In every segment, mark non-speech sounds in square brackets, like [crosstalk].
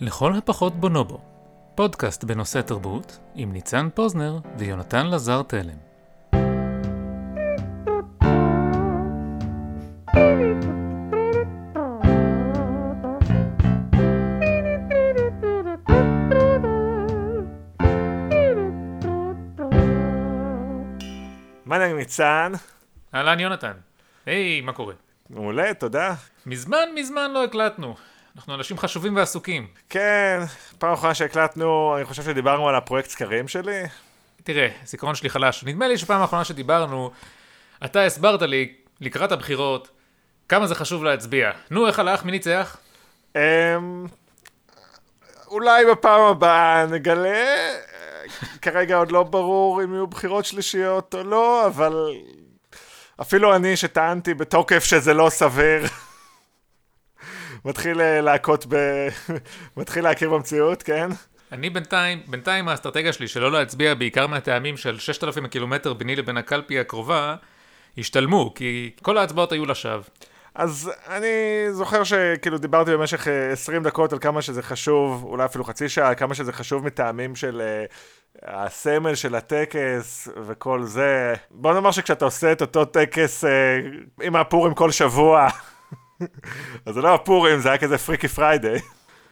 לכל הפחות בונובו, פודקאסט בנושא תרבות עם ניצן פוזנר ויונתן לזר תלם. מה נעים ניצן? אהלן יונתן. היי, מה קורה? מעולה, תודה. מזמן מזמן לא הקלטנו. אנחנו אנשים חשובים ועסוקים. כן, פעם אחרונה שהקלטנו, אני חושב שדיברנו על הפרויקט סקרים שלי. תראה, זיכרון שלי חלש. נדמה לי שפעם האחרונה שדיברנו, אתה הסברת לי, לקראת הבחירות, כמה זה חשוב להצביע. נו, איך הלך? מי ניצח? אמ... אולי בפעם הבאה נגלה. כרגע עוד לא ברור אם יהיו בחירות שלישיות או לא, אבל אפילו אני שטענתי בתוקף שזה לא סביר, מתחיל אה, להכות ב... [laughs] מתחיל להכיר במציאות, כן? אני בינתיים, בינתיים האסטרטגיה שלי שלא להצביע בעיקר מהטעמים של 6,000 קילומטר ביני לבין הקלפי הקרובה, השתלמו, כי כל ההצבעות היו לשווא. אז אני זוכר שכאילו דיברתי במשך אה, 20 דקות על כמה שזה חשוב, אולי אפילו חצי שעה, על כמה שזה חשוב מטעמים של אה, הסמל של הטקס וכל זה. בוא נאמר שכשאתה עושה את אותו טקס אה, עם הפורים כל שבוע, אז זה לא הפורים, זה היה כזה freaky Friday.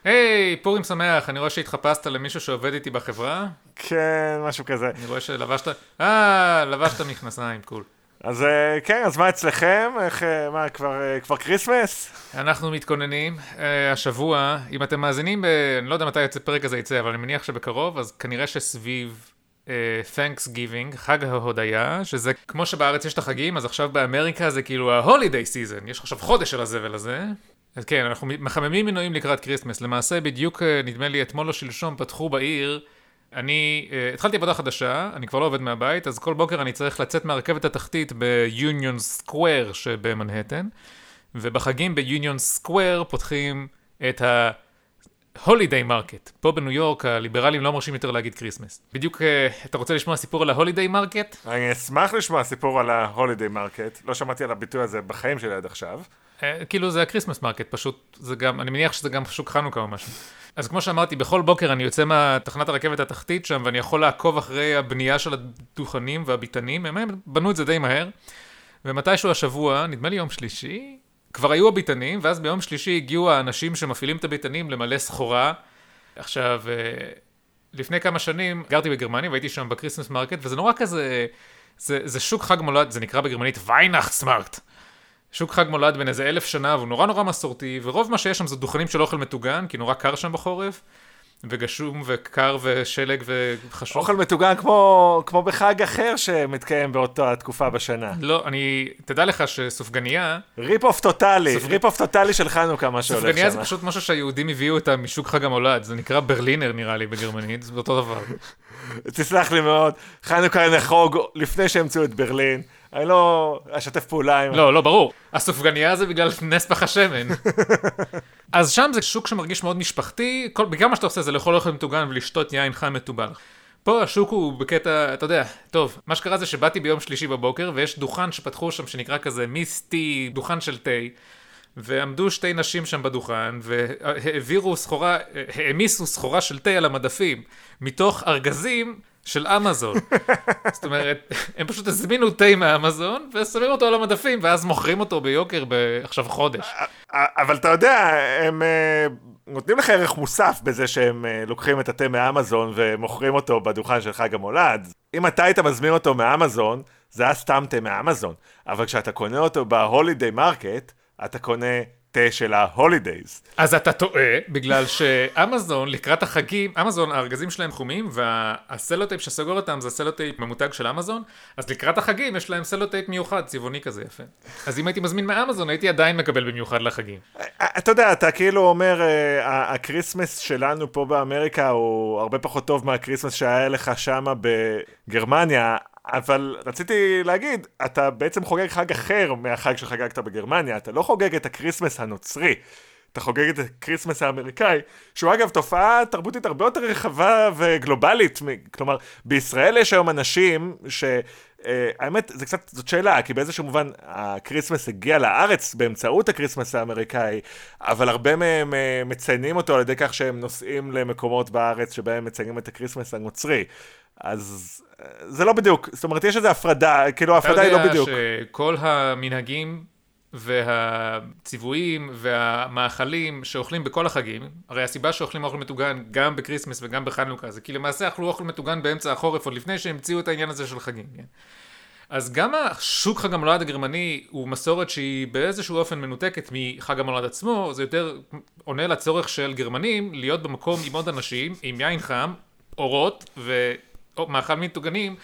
היי, פורים שמח, אני רואה שהתחפשת למישהו שעובד איתי בחברה. כן, משהו כזה. אני רואה שלבשת... אה, לבשת מכנסיים, cool. אז אה, כן, אז מה אצלכם? איך, אה, מה, כבר, אה, כבר Christmas? אנחנו מתכוננים, השבוע, אם אתם מאזינים, ב... אני לא יודע מתי הפרק הזה יצא, אבל אני מניח שבקרוב, אז כנראה שסביב uh, Thanksgiving, חג ההודיה, שזה כמו שבארץ יש את החגים, אז עכשיו באמריקה זה כאילו ה-holiday season, יש עכשיו חודש של הזבל הזה. אז כן, אנחנו מחממים מנועים לקראת Christmas. למעשה, בדיוק, uh, נדמה לי, אתמול או שלשום פתחו בעיר. אני uh, התחלתי עבודה חדשה, אני כבר לא עובד מהבית, אז כל בוקר אני צריך לצאת מהרכבת התחתית ב-Union Square שבמנהטן. ובחגים ב Union Square פותחים את ה-holiday market. פה בניו יורק הליברלים לא מרשים יותר להגיד Christmas. בדיוק, אה, אתה רוצה לשמוע סיפור על ה-holiday market? אני אשמח לשמוע סיפור על ה-holiday market, לא שמעתי על הביטוי הזה בחיים שלי עד עכשיו. אה, כאילו זה ה Christmas market, פשוט זה גם, אני מניח שזה גם שוק חנוכה או משהו. אז כמו שאמרתי, בכל בוקר אני יוצא מהתחנת הרכבת התחתית שם, ואני יכול לעקוב אחרי הבנייה של הדוכנים והביתנים, הם בנו את זה די מהר. ומתישהו השבוע, נדמה לי יום שלישי, כבר היו הביתנים, ואז ביום שלישי הגיעו האנשים שמפעילים את הביתנים למלא סחורה. עכשיו, אה, לפני כמה שנים גרתי בגרמניה והייתי שם ב Christmas market, וזה נורא כזה, זה, זה שוק חג מולד, זה נקרא בגרמנית Weihnachtsmarkt. שוק חג מולד בן איזה אלף שנה, והוא נורא נורא מסורתי, ורוב מה שיש שם זה דוכנים של אוכל מטוגן, כי נורא קר שם בחורף. וגשום וקר ושלג וחשוך. אוכל מטוגן כמו, כמו בחג אחר שמתקיים באותה תקופה בשנה. לא, אני, תדע לך שסופגניה... rip off טוטאלי, סופג... rip off טוטאלי של חנוכה, מה שהולך שם. סופגניה זה פשוט משהו שהיהודים הביאו אותה משוק חג המולד, זה נקרא Berliner נראה לי בגרמנית, זה אותו דבר. [laughs] תסלח לי מאוד, חנוכה נחוג לפני שהמציאו את ברלין. אני לא אשתף פעולה עם... לא, לא, ברור. הסופגניה זה בגלל נס פח השמן. [laughs] אז שם זה שוק שמרגיש מאוד משפחתי, כל, בגלל מה שאתה עושה זה לאכול אוכל מטוגן ולשתות יין חם מתובל. פה השוק הוא בקטע, אתה יודע, טוב, מה שקרה זה שבאתי ביום שלישי בבוקר ויש דוכן שפתחו שם שנקרא כזה מיס טי, דוכן של תה. ועמדו שתי נשים שם בדוכן, והעבירו סחורה, העמיסו סחורה של תה על המדפים, מתוך ארגזים של אמזון. [laughs] זאת אומרת, הם פשוט הזמינו תה מאמזון, ושמים אותו על המדפים, ואז מוכרים אותו ביוקר עכשיו חודש. אבל אתה יודע, הם נותנים לך ערך מוסף בזה שהם לוקחים את התה מאמזון ומוכרים אותו בדוכן של חג המולד. אם אתה היית מזמין אותו מאמזון, זה היה סתם תה מאמזון. אבל כשאתה קונה אותו ב holiday market, אתה קונה תה של ה holidays. אז אתה טועה, בגלל שאמזון לקראת החגים, אמזון הארגזים שלהם חומים, והסלוטייפ שסגור אותם זה סלוטייפ ממותג של אמזון, אז לקראת החגים יש להם סלוטייפ מיוחד, צבעוני כזה יפה. אז אם הייתי מזמין מאמזון הייתי עדיין מקבל במיוחד לחגים. אתה יודע, אתה כאילו אומר, ה Christmas שלנו פה באמריקה הוא הרבה פחות טוב מה Christmas שהיה לך שמה בגרמניה. אבל רציתי להגיד, אתה בעצם חוגג חג אחר מהחג שחגגת בגרמניה, אתה לא חוגג את ה Christmas הנוצרי. אתה חוגג את ה Christmas האמריקאי, שהוא אגב תופעה תרבותית הרבה יותר רחבה וגלובלית, כלומר, בישראל יש היום אנשים ש... Uh, האמת, זה קצת, זאת שאלה, כי באיזשהו מובן ה Christmas הגיע לארץ באמצעות ה Christmas האמריקאי, אבל הרבה מהם uh, מציינים אותו על ידי כך שהם נוסעים למקומות בארץ שבהם מציינים את ה Christmas הנוצרי. אז uh, זה לא בדיוק, זאת אומרת, יש איזו הפרדה, כאילו ההפרדה היא לא בדיוק. אתה יודע שכל המנהגים והציוויים והמאכלים שאוכלים בכל החגים, הרי הסיבה שאוכלים אוכל מטוגן גם ב Christmas וגם בחנוכה זה כי למעשה אכלו אוכל מטוגן באמצע החורף עוד לפני שהמציאו את העניין הזה של חגים, כן? אז גם השוק חג המולד הגרמני הוא מסורת שהיא באיזשהו אופן מנותקת מחג המולד עצמו, זה יותר עונה לצורך של גרמנים להיות במקום עם עוד אנשים, עם יין חם, אורות ומאכלים מטוגנים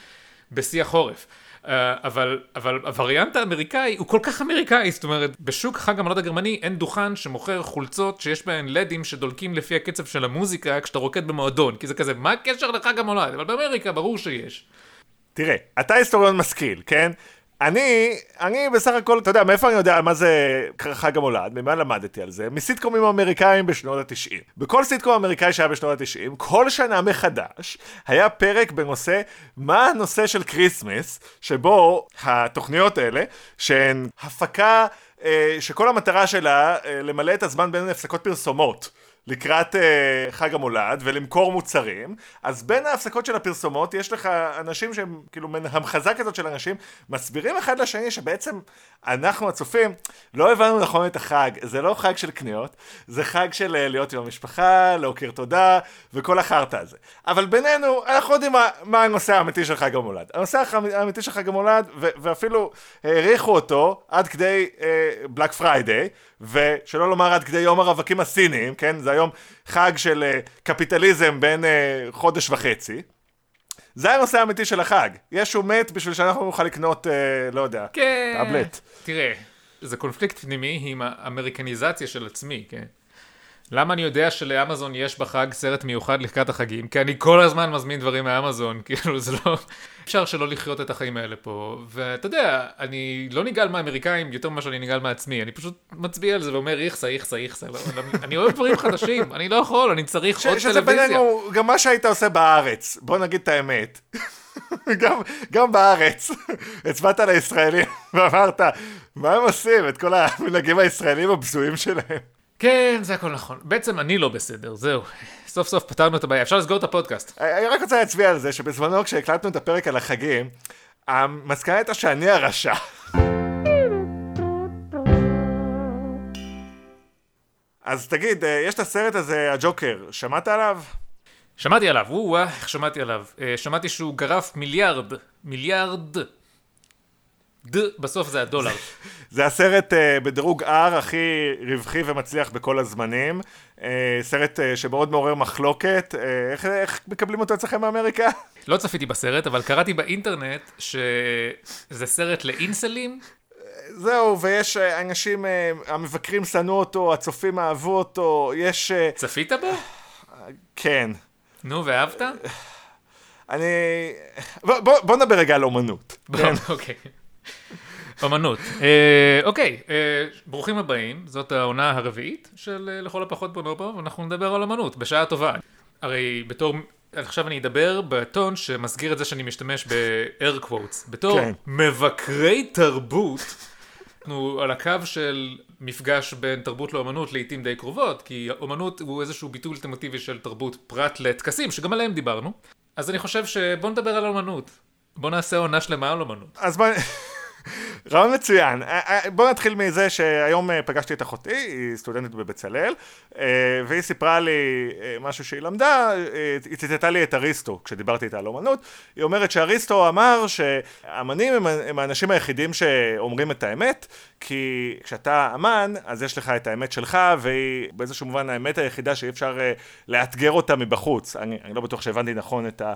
בשיא החורף. אה, אבל, אבל הווריאנט האמריקאי הוא כל כך אמריקאי, זאת אומרת, בשוק חג המולד הגרמני אין דוכן שמוכר חולצות שיש בהן לדים שדולקים לפי הקצב של המוזיקה כשאתה רוקד במועדון, כי זה כזה, מה הקשר לחג המולד? אבל באמריקה ברור שיש. תראה, אתה היסטוריון משכיל, כן? אני, אני בסך הכל, אתה יודע, מאיפה אני יודע מה זה חג המולד? ממה למדתי על זה? מסיטקומים אמריקאים בשנות התשעים. בכל סיטקום אמריקאי שהיה בשנות התשעים, כל שנה מחדש, היה פרק בנושא מה הנושא של Christmas, שבו התוכניות האלה, שהן הפקה אה, שכל המטרה שלה אה, למלא את הזמן בין הפסקות פרסומות. לקראת uh, חג המולד ולמכור מוצרים, אז בין ההפסקות של הפרסומות יש לך אנשים שהם כאילו המחזה כזאת של אנשים מסבירים אחד לשני שבעצם אנחנו הצופים לא הבנו נכון את החג, זה לא חג של קניות, זה חג של uh, להיות עם המשפחה, להוקיר תודה וכל החרטא הזה. אבל בינינו אנחנו יודעים מה, מה הנושא האמיתי של חג המולד. הנושא האמיתי של חג המולד ו- ואפילו העריכו אותו עד כדי Black uh, Friday ושלא לומר עד כדי יום הרווקים הסינים, כן? זה היום חג של uh, קפיטליזם בין uh, חודש וחצי. זה הנושא האמיתי של החג. ישו מת בשביל שאנחנו נוכל לקנות, uh, לא יודע, כן. טאבלט. תראה, זה קונפליקט פנימי עם האמריקניזציה של עצמי, כן? למה אני יודע שלאמזון יש בחג סרט מיוחד לקראת החגים? כי אני כל הזמן מזמין דברים מאמזון, [laughs] כאילו זה לא... אפשר שלא לחיות את החיים האלה פה. ואתה יודע, אני לא נגעל מהאמריקאים יותר ממה שאני נגעל מעצמי, אני פשוט מצביע על זה ואומר איכסה, איכסה, איכסה. אני אוהב דברים חדשים, אני לא יכול, אני צריך עוד טלוויזיה. שזה בינינו, גם מה שהיית עושה בארץ, בוא נגיד את האמת. [laughs] גם, גם בארץ, [laughs] הצבעת לישראלים ואמרת, מה הם עושים? את כל המנהגים הישראלים הבזויים שלהם. כן, זה הכל נכון. בעצם אני לא בסדר, זהו. סוף סוף פתרנו את הבעיה, אפשר לסגור את הפודקאסט. אני רק רוצה להצביע על זה שבזמנו כשהקלטנו את הפרק על החגים, המסקנה הייתה שאני הרשע. אז תגיד, אה, יש את הסרט הזה, הג'וקר, שמעת עליו? שמעתי עליו, או איך שמעתי עליו. אה, שמעתי שהוא גרף מיליארד, מיליארד ד, בסוף זה הדולר. [laughs] זה הסרט uh, בדירוג R הכי רווחי ומצליח בכל הזמנים. Uh, סרט uh, שמאוד מעורר מחלוקת. Uh, איך, איך מקבלים אותו אצלכם באמריקה? [laughs] לא צפיתי בסרט, אבל קראתי באינטרנט שזה סרט לאינסלים. זהו, ויש אנשים, המבקרים שנאו אותו, הצופים אהבו אותו, יש... צפית בו? כן. נו, ואהבת? אני... בוא, בוא, בוא נדבר רגע על אומנות. בוא, כן? אוקיי. אמנות. אה, אוקיי, אה, ברוכים הבאים, זאת העונה הרביעית של אה, לכל הפחות בונובו, ואנחנו נדבר על אמנות, בשעה טובה. הרי בתור, עכשיו אני אדבר בטון שמסגיר את זה שאני משתמש ב-air quotes. בתור כן. מבקרי תרבות, אנחנו על הקו של מפגש בין תרבות לאמנות לעיתים די קרובות, כי אמנות הוא איזשהו ביטוי אלטרנטיבי של תרבות פרט לטקסים, שגם עליהם דיברנו. אז אני חושב שבוא נדבר על אמנות. בוא נעשה עונה שלמה על אמנות. אז בוא... רעיון מצוין. אה, אה, בוא נתחיל מזה שהיום אה, פגשתי את אחותי, היא סטודנטית בבצלאל, והיא סיפרה לי משהו שהיא למדה, היא ציטטה לי את אריסטו כשדיברתי איתה על אומנות, היא אומרת שאריסטו אמר שאמנים הם, הם האנשים היחידים שאומרים את האמת, כי כשאתה אמן, אז יש לך את האמת שלך, והיא באיזשהו מובן האמת היחידה שאי אפשר לאתגר אותה מבחוץ. אני, אני לא בטוח שהבנתי נכון את ה...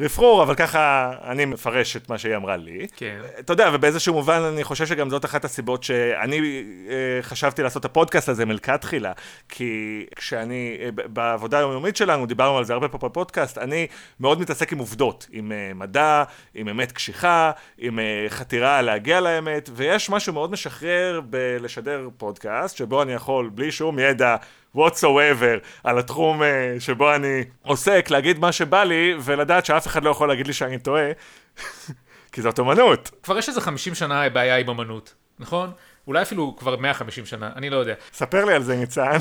רפרור, אבל ככה אני מפרש את מה שהיא אמרה לי. כן. אתה יודע, ובאיזשהו מובן אני חושב שגם זאת אחת הסיבות שאני אה, חשבתי לעשות את הפודקאסט הזה מלכתחילה, כי כשאני, אה, בעבודה היומיומית שלנו, דיברנו על זה הרבה פה בפודקאסט, אני מאוד מתעסק עם עובדות, עם אה, מדע, עם אמת קשיחה, עם אה, חתירה להגיע לאמת, ויש משהו מאוד משחרר בלשדר פודקאסט, שבו אני יכול, בלי שום ידע, whatsoever, על התחום אה, שבו אני עוסק, להגיד מה שבא לי, ולדעת שאף אחד לא יכול להגיד לי שאני טועה, [laughs] כי זאת אומנות. כבר יש איזה 50 שנה בעיה עם אמנות, נכון? אולי אפילו כבר 150 שנה, אני לא יודע. ספר לי על זה, ניצן.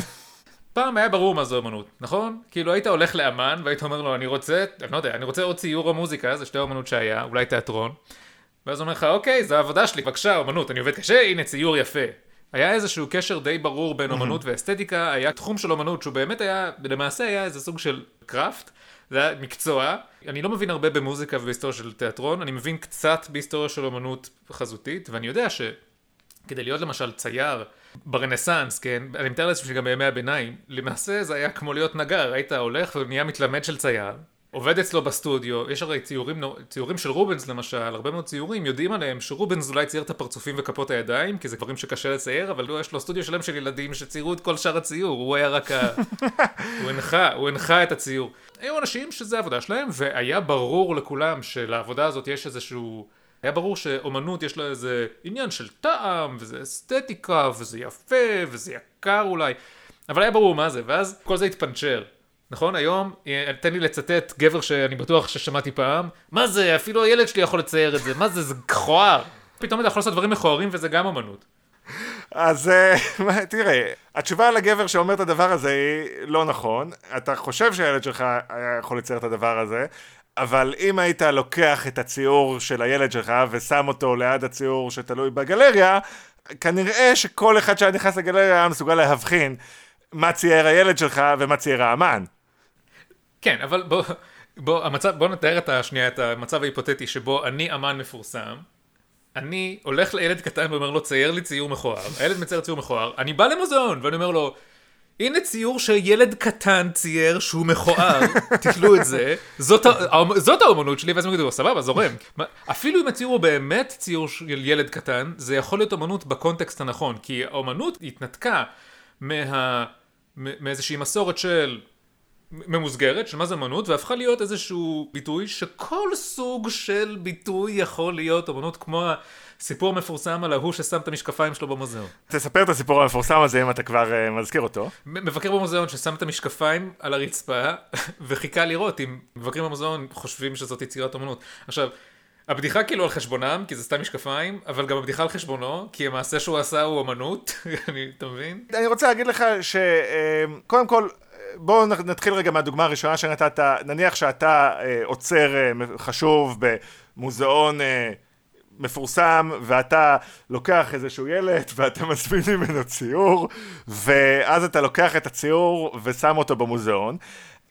פעם היה ברור מה זו אמנות, נכון? כאילו היית הולך לאמן והיית אומר לו, אני רוצה, אני לא יודע, אני רוצה עוד ציור או מוזיקה, זה שתי אמנות שהיה, אולי תיאטרון. ואז הוא אומר לך, אוקיי, זו העבודה שלי, בבקשה, אמנות, אני עובד קשה, הנה ציור יפה. היה איזשהו קשר די ברור בין אמנות ואסתטיקה, היה תחום של אמנות שהוא באמת היה, למעשה היה איזה סוג של קראפט, זה היה מקצוע. אני לא מבין הרבה במוזיקה ובהיסטוריה של תיאטרון, אני מבין קצת בהיסטוריה של אמנות חזותית, ואני יודע ש... כדי להיות למשל צייר ברנסאנס, כן, אני מתאר לעצמי שגם בימי הביניים, למעשה זה היה כמו להיות נגר, היית הולך ונהיה מתלמד של צייר, עובד אצלו בסטודיו, יש הרי ציורים, ציורים של רובנס למשל, הרבה מאוד ציורים יודעים עליהם שרובנס אולי צייר את הפרצופים וכפות הידיים, כי זה דברים שקשה לצייר, אבל הוא יש לו סטודיו שלם של ילדים שציירו את כל שאר הציור, הוא היה רק ה... [laughs] הוא הנחה, הוא הנחה את הציור. היו אנשים שזה העבודה שלהם, והיה ברור לכולם שלעבודה הזאת יש איזשהו... היה ברור שאומנות יש לה איזה עניין של טעם, וזה אסתטיקה, וזה יפה, וזה יקר אולי, אבל היה ברור מה זה, ואז כל זה התפנצ'ר. נכון? היום, אה, תן לי לצטט גבר שאני בטוח ששמעתי פעם, מה זה, אפילו הילד שלי יכול לצייר את זה, מה זה, זה מכוער. פתאום אתה יכול לעשות דברים מכוערים וזה גם אמנות. אז אה, תראה, התשובה לגבר שאומר את הדבר הזה היא לא נכון. אתה חושב שהילד שלך היה יכול לצייר את הדבר הזה, אבל אם היית לוקח את הציור של הילד שלך ושם אותו ליד הציור שתלוי בגלריה, כנראה שכל אחד שהיה נכנס לגלריה היה מסוגל להבחין מה צייר הילד שלך ומה צייר האמן. כן, אבל בוא, בוא, המצב, בוא נתאר את השנייה, את המצב ההיפותטי שבו אני אמן מפורסם, אני הולך לילד קטן ואומר לו, צייר לי ציור מכוער, הילד מצייר ציור מכוער, אני בא למוזיאון ואני אומר לו, הנה ציור שילד קטן צייר שהוא מכוער, [laughs] תתלו את זה, זאת, זאת האומנות שלי, ואז הם יגידו, סבבה, זורם. אפילו אם הציור הוא באמת ציור של ילד קטן, זה יכול להיות אמנות בקונטקסט הנכון, כי האומנות התנתקה מה, מאיזושהי מסורת של ממוסגרת של מה זה אמנות והפכה להיות איזשהו ביטוי שכל סוג של ביטוי יכול להיות אמנות כמו הסיפור המפורסם על ההוא ששם את המשקפיים שלו במוזיאון. תספר את הסיפור המפורסם הזה אם אתה כבר אה, מזכיר אותו. מבקר במוזיאון ששם את המשקפיים על הרצפה [laughs] וחיכה לראות אם מבקרים במוזיאון חושבים שזאת יצירת אמנות. עכשיו, הבדיחה כאילו על חשבונם כי זה סתם משקפיים אבל גם הבדיחה על חשבונו כי המעשה שהוא עשה הוא אמנות, [laughs] אני, אתה מבין? אני רוצה להגיד לך שקודם כל, בואו נתחיל רגע מהדוגמה הראשונה שנתת, נניח שאתה אה, עוצר אה, חשוב במוזיאון אה, מפורסם, ואתה לוקח איזשהו ילד, [laughs] ואתה מזמין ממנו ציור, ואז אתה לוקח את הציור ושם אותו במוזיאון.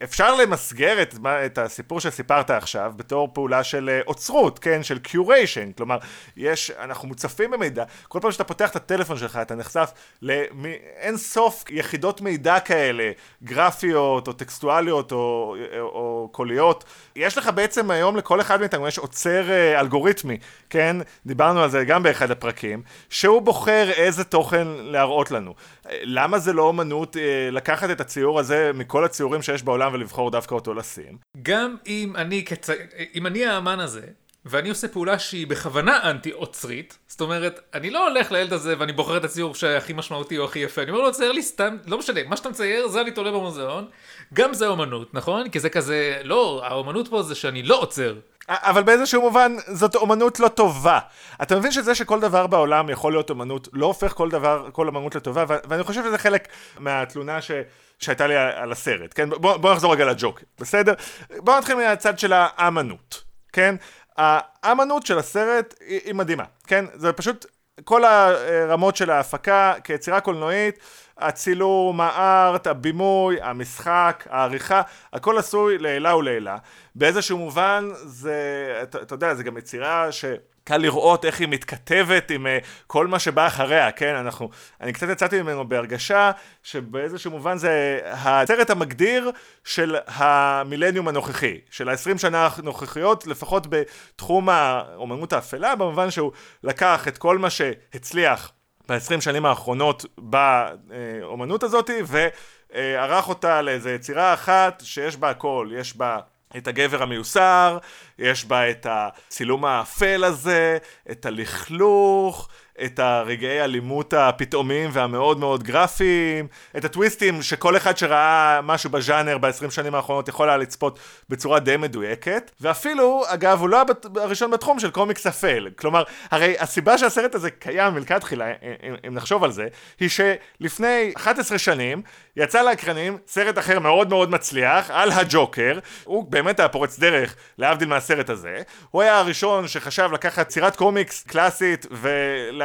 אפשר למסגר את, את הסיפור שסיפרת עכשיו בתור פעולה של אה, אוצרות, כן? של קיוריישן, כלומר, יש, אנחנו מוצפים במידע, כל פעם שאתה פותח את הטלפון שלך אתה נחשף לאין סוף יחידות מידע כאלה, גרפיות או טקסטואליות או, או, או קוליות. יש לך בעצם היום לכל אחד מאיתנו יש עוצר אה, אלגוריתמי, כן? דיברנו על זה גם באחד הפרקים, שהוא בוחר איזה תוכן להראות לנו. אה, למה זה לא אומנות אה, לקחת את הציור הזה מכל הציורים שיש בעולם ולבחור דווקא אותו לשים? גם אם אני כצ... אם אני האמן הזה, ואני עושה פעולה שהיא בכוונה אנטי עוצרית, זאת אומרת, אני לא הולך לילד הזה ואני בוחר את הציור שהכי משמעותי או הכי יפה, אני אומר לו, צייר לי סתם, לא משנה, מה שאתה מצייר זה אני תולה במוזיאון, גם זה אומנות, נכון? כי זה כזה, לא, האומנות פה זה שאני לא עוצר. אבל באיזשהו מובן זאת אומנות לא טובה. אתה מבין שזה שכל דבר בעולם יכול להיות אומנות, לא הופך כל דבר, כל אומנות לטובה, ואני חושב שזה חלק מהתלונה ש... שהייתה לי על הסרט, כן? בוא, בוא נחזור רגע לג'וק, בסדר? בוא נתחיל מהצד של האמנות, כן? האמנות של הסרט היא, היא מדהימה, כן? זה פשוט כל הרמות של ההפקה כיצירה קולנועית, הצילום, הארט, הבימוי, המשחק, העריכה, הכל עשוי לעילה ולעילה. באיזשהו מובן זה, אתה, אתה יודע, זה גם יצירה ש... קל לראות איך היא מתכתבת עם uh, כל מה שבא אחריה, כן? אנחנו, אני קצת יצאתי ממנו בהרגשה שבאיזשהו מובן זה הסרט המגדיר של המילניום הנוכחי, של ה-20 שנה הנוכחיות, לפחות בתחום האומנות האפלה, במובן שהוא לקח את כל מה שהצליח ב-20 שנים האחרונות באומנות הזאת, וערך אותה לאיזו יצירה אחת שיש בה הכל, יש בה את הגבר המיוסר, יש בה את הצילום האפל הזה, את הלכלוך, את הרגעי אלימות הפתאומיים והמאוד מאוד גרפיים, את הטוויסטים שכל אחד שראה משהו בז'אנר ב-20 שנים האחרונות יכול היה לצפות בצורה די מדויקת, ואפילו, אגב, הוא לא הראשון בתחום של קומיקס אפל. כלומר, הרי הסיבה שהסרט הזה קיים מלכתחילה, אם, אם נחשוב על זה, היא שלפני 11 שנים יצא לאקרנים סרט אחר מאוד מאוד מצליח, על הג'וקר, הוא באמת היה פורץ דרך, להבדיל מהסרט הזה. הוא היה הראשון שחשב לקחת סירת קומיקס קלאסית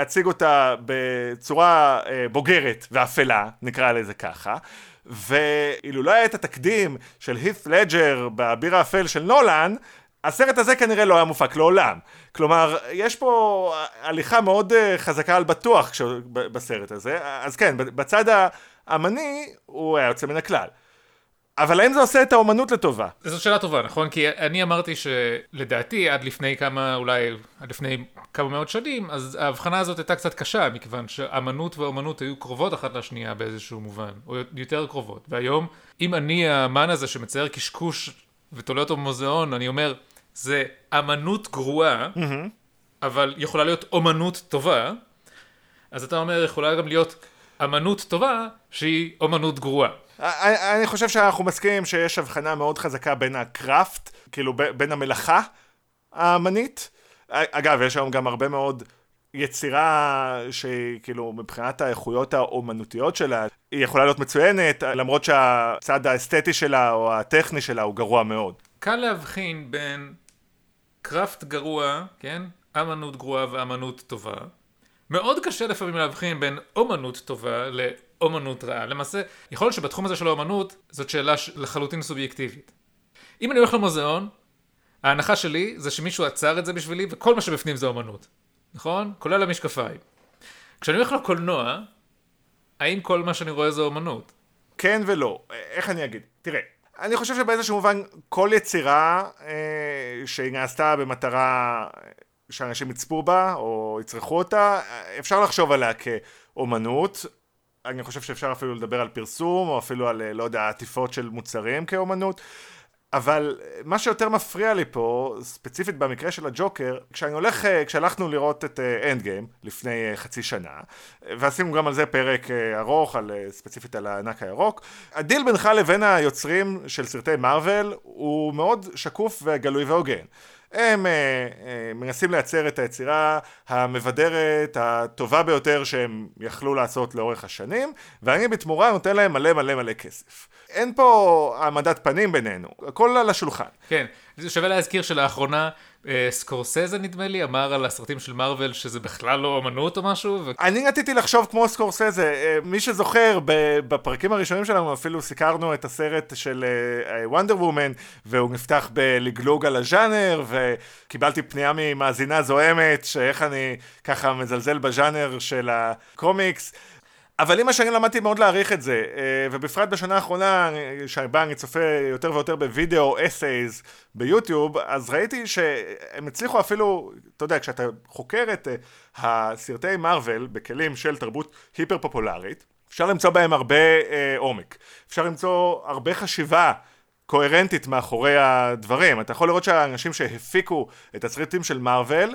ולהציג אותה בצורה אה, בוגרת ואפלה, נקרא לזה ככה. ואילו לא היה את התקדים של הית' לג'ר באביר האפל של נולן, הסרט הזה כנראה לא היה מופק לעולם. כלומר, יש פה הליכה מאוד אה, חזקה על בטוח בסרט הזה, אז כן, בצד האמני הוא היה יוצא מן הכלל. אבל האם זה עושה את האומנות לטובה? זו שאלה טובה, נכון? כי אני אמרתי שלדעתי עד לפני כמה, אולי עד לפני כמה מאות שנים, אז ההבחנה הזאת הייתה קצת קשה, מכיוון שאמנות ואומנות היו קרובות אחת לשנייה באיזשהו מובן, או יותר קרובות. והיום, אם אני האמן הזה שמצייר קשקוש ותולה אותו במוזיאון, אני אומר, זה אמנות גרועה, mm-hmm. אבל יכולה להיות אומנות טובה, אז אתה אומר, יכולה גם להיות אמנות טובה שהיא אומנות גרועה. אני חושב שאנחנו מסכימים שיש הבחנה מאוד חזקה בין הקראפט, כאילו בין המלאכה האמנית. אגב, יש היום גם הרבה מאוד יצירה שהיא כאילו מבחינת האיכויות האומנותיות שלה, היא יכולה להיות מצוינת, למרות שהצד האסתטי שלה או הטכני שלה הוא גרוע מאוד. קל להבחין בין קראפט גרוע, כן? אמנות גרועה ואמנות טובה. מאוד קשה לפעמים להבחין בין אומנות טובה לאומנות רעה. למעשה, יכול להיות שבתחום הזה של האומנות, זאת שאלה לחלוטין סובייקטיבית. אם אני הולך למוזיאון, ההנחה שלי זה שמישהו עצר את זה בשבילי, וכל מה שבפנים זה אומנות. נכון? כולל המשקפיים. כשאני הולך לקולנוע, האם כל מה שאני רואה זה אומנות? כן ולא. איך אני אגיד? תראה, אני חושב שבאיזשהו מובן כל יצירה אה, שהיא נעשתה במטרה שאנשים יצפו בה או יצרכו אותה, אפשר לחשוב עליה כאומנות. אני חושב שאפשר אפילו לדבר על פרסום, או אפילו על, לא יודע, עטיפות של מוצרים כאומנות. אבל מה שיותר מפריע לי פה, ספציפית במקרה של הג'וקר, כשאני הולך, כשהלכנו לראות את אנד uh, גיים לפני uh, חצי שנה, ועשינו גם על זה פרק uh, ארוך, על, uh, ספציפית על הענק הירוק, הדיל בינך לבין היוצרים של סרטי מארוול הוא מאוד שקוף וגלוי והוגן. הם uh, uh, מנסים לייצר את היצירה המבדרת, הטובה ביותר שהם יכלו לעשות לאורך השנים, ואני בתמורה נותן להם מלא מלא מלא כסף. אין פה העמדת פנים בינינו, הכל על השולחן. כן, זה שווה להזכיר שלאחרונה אה, סקורסזה נדמה לי אמר על הסרטים של מארוול שזה בכלל לא אמנות או משהו. ו... אני רציתי לחשוב כמו סקורסזה, אה, מי שזוכר בפרקים הראשונים שלנו אפילו סיקרנו את הסרט של וונדר אה, וומן והוא נפתח בלגלוג על הז'אנר וקיבלתי פנייה ממאזינה זוהמת שאיך אני ככה מזלזל בז'אנר של הקומיקס. אבל עם השנים למדתי מאוד להעריך את זה, אה, ובפרט בשנה האחרונה, שבה אני צופה יותר ויותר בווידאו אסייז ביוטיוב, אז ראיתי שהם הצליחו אפילו, אתה יודע, כשאתה חוקר את אה, הסרטי מארוול בכלים של תרבות היפר פופולרית, אפשר למצוא בהם הרבה אה, עומק, אפשר למצוא הרבה חשיבה קוהרנטית מאחורי הדברים. אתה יכול לראות שהאנשים שהפיקו את הסרטים של מארוול